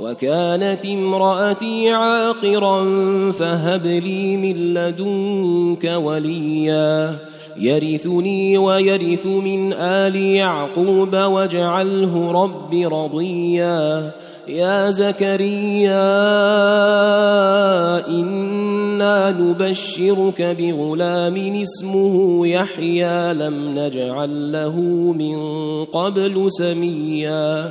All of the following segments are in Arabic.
وكانت امرأتي عاقرا فهب لي من لدنك وليا. يرثني ويرث من آل يعقوب واجعله رب رضيا. يا زكريا إنا نبشرك بغلام اسمه يحيى. لم نجعل له من قبل سميا.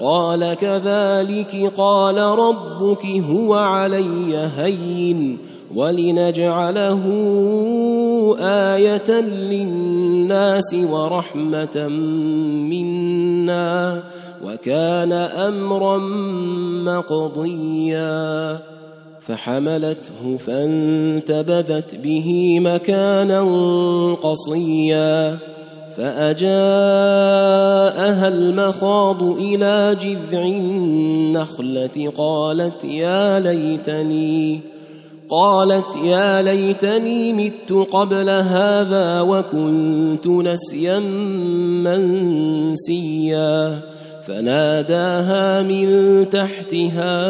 قال كذلك قال ربك هو علي هين ولنجعله آية للناس ورحمة منا وكان أمرا مقضيا. فحملته فانتبذت به مكانا قصيا. فأجاءها المخاض إلى جذع النخلة قالت يا ليتني قالت يا ليتني مت قبل هذا وكنت نسيا منسيا. فناداها من تحتها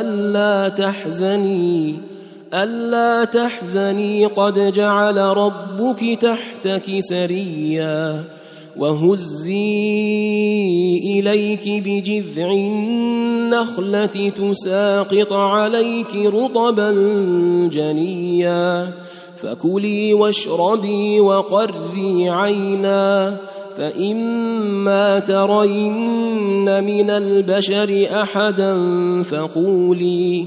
ألا تحزني. ألا تحزني قد جعل ربك تحتك سريا وهزي إليك بجذع النخلة تساقط عليك رطبا جنيا فكلي واشربي وقري عينا فإما ترين من البشر أحدا فقولي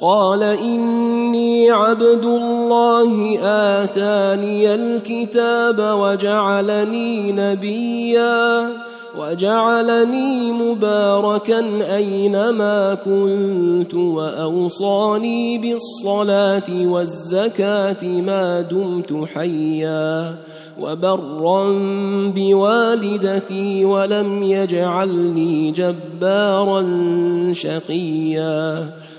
قال إني عبد الله آتاني الكتاب وجعلني نبيا وجعلني مباركا أينما كنت وأوصاني بالصلاة والزكاة ما دمت حيا وبرا بوالدتي ولم يجعلني جبارا شقيا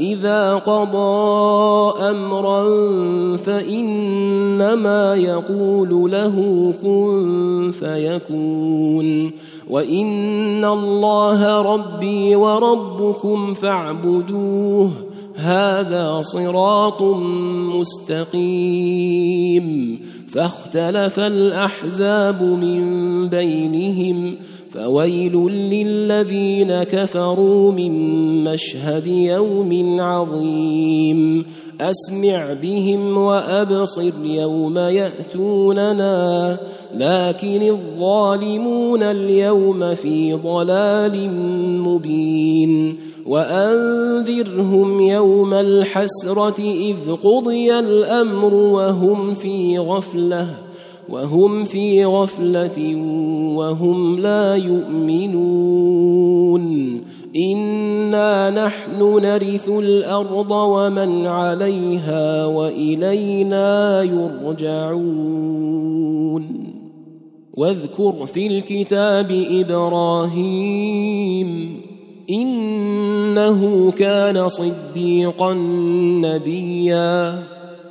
إذا قضى أمرا فإنما يقول له كن فيكون وإن الله ربي وربكم فاعبدوه هذا صراط مستقيم فاختلف الأحزاب من بينهم فويل للذين كفروا من مشهد يوم عظيم. أسمع بهم وأبصر يوم يأتوننا لكن الظالمون اليوم في ضلال مبين. وأنذرهم يوم الحسرة إذ قضي الأمر وهم في غفلة. وهم في غفلة وهم لا يؤمنون. إنا نحن نرث الأرض ومن عليها وإلينا يرجعون. واذكر في الكتاب إبراهيم إنه كان صديقا نبيا.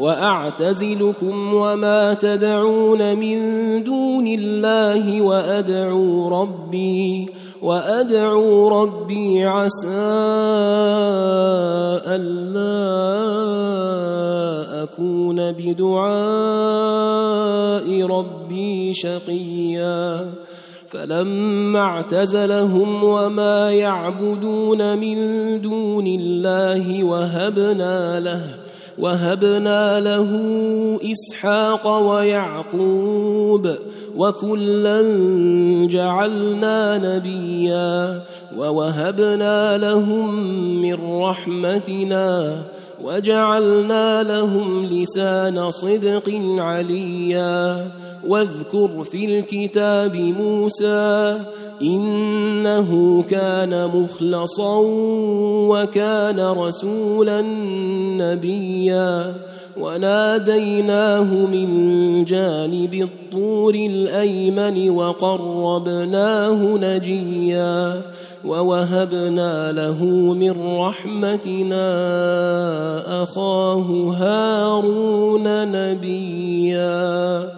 وأعتزلكم وما تدعون من دون الله وأدعو ربي وأدعو ربي عسى ألا أكون بدعاء ربي شقيا. فلما اعتزلهم وما يعبدون من دون الله وهبنا له وهبنا له إسحاق ويعقوب وكلا جعلنا نبيا ووهبنا لهم من رحمتنا وجعلنا لهم لسان صدق عليا واذكر في الكتاب موسى إنه كان مخلصا وكان رسولا نبيا وناديناه من جانب الطور الأيمن وقربناه نجيا ووهبنا له من رحمتنا أخاه هارون نبيا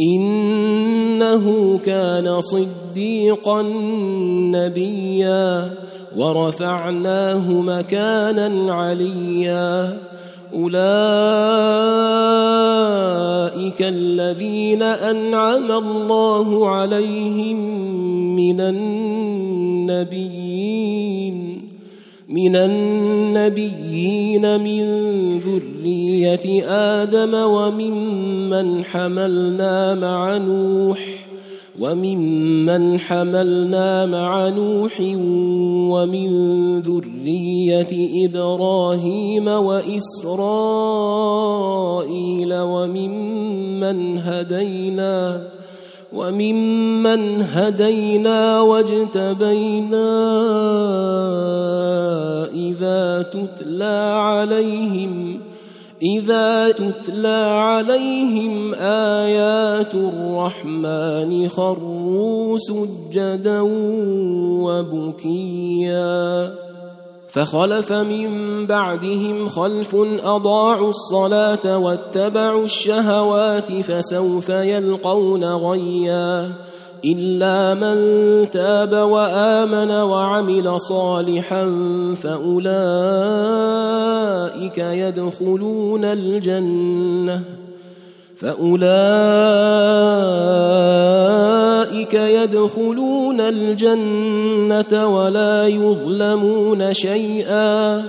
إنه كان صديقا نبيا ورفعناه مكانا عليا. أولئك الذين أنعم الله عليهم من النبيين. من النبيين من ذرية آدم وممن حملنا مع نوح وممن حملنا مع نوح ومن ذرية إبراهيم وإسرائيل وممن هدينا وممن هدينا واجتبينا إذا تتلى عليهم إذا تتلى عليهم آيات الرحمن خروا سجدا وبكيا. فخلف من بعدهم خلف أضاعوا الصلاة واتبعوا الشهوات فسوف يلقون غيا إلا من تاب وآمن وعمل صالحا فأولئك يدخلون الجنة فأولئك يدخلون الجنة ولا يظلمون شيئا.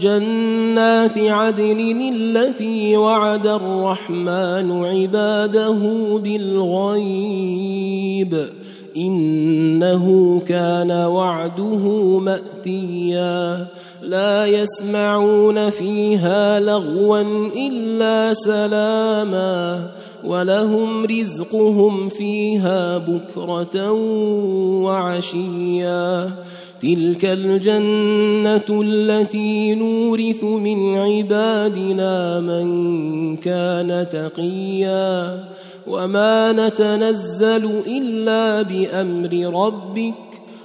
جنات عدن التي وعد الرحمن عباده بالغيب. إنه كان وعده مأتيا. لا يسمعون فيها لغوا إلا سلاما ولهم رزقهم فيها بكرة وعشيا. تلك الجنة التي نورث من عبادنا من كان تقيا. وما نتنزل إلا بأمر ربك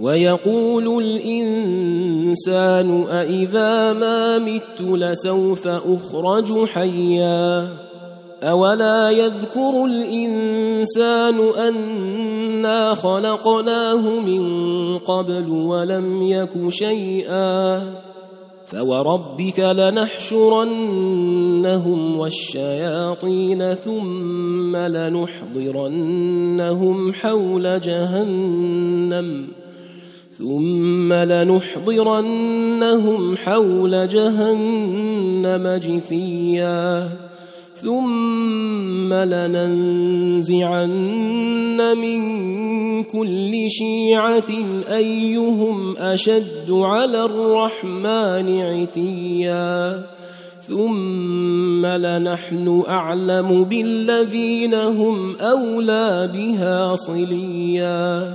ويقول الإنسان أإذا ما مت لسوف أخرج حيا أولا يذكر الإنسان أنا خلقناه من قبل ولم يك شيئا فوربك لنحشرنهم والشياطين ثم لنحضرنهم حول جهنم ثم لنحضرنهم حول جهنم جثيا. ثم لننزعن من كل شيعة أيهم أشد على الرحمن عتيا. ثم لنحن أعلم بالذين هم أولى بها صليا.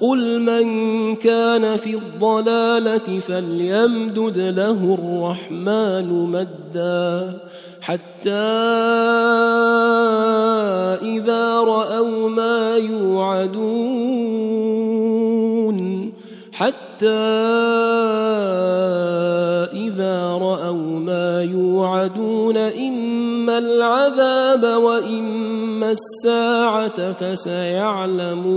قل من كان في الضلاله فليمدد له الرحمن مدا حتى اذا راوا ما يوعدون حتى اذا راوا ما يوعدون اما العذاب واما الساعة فسيعلمون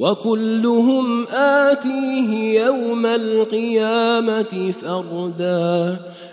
وكلهم آتيه يوم القيامة فردا.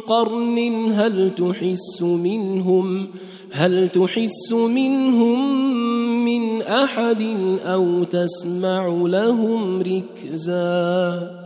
قرن هل تحس منهم هل تحس منهم من أحد أو تسمع لهم ركزا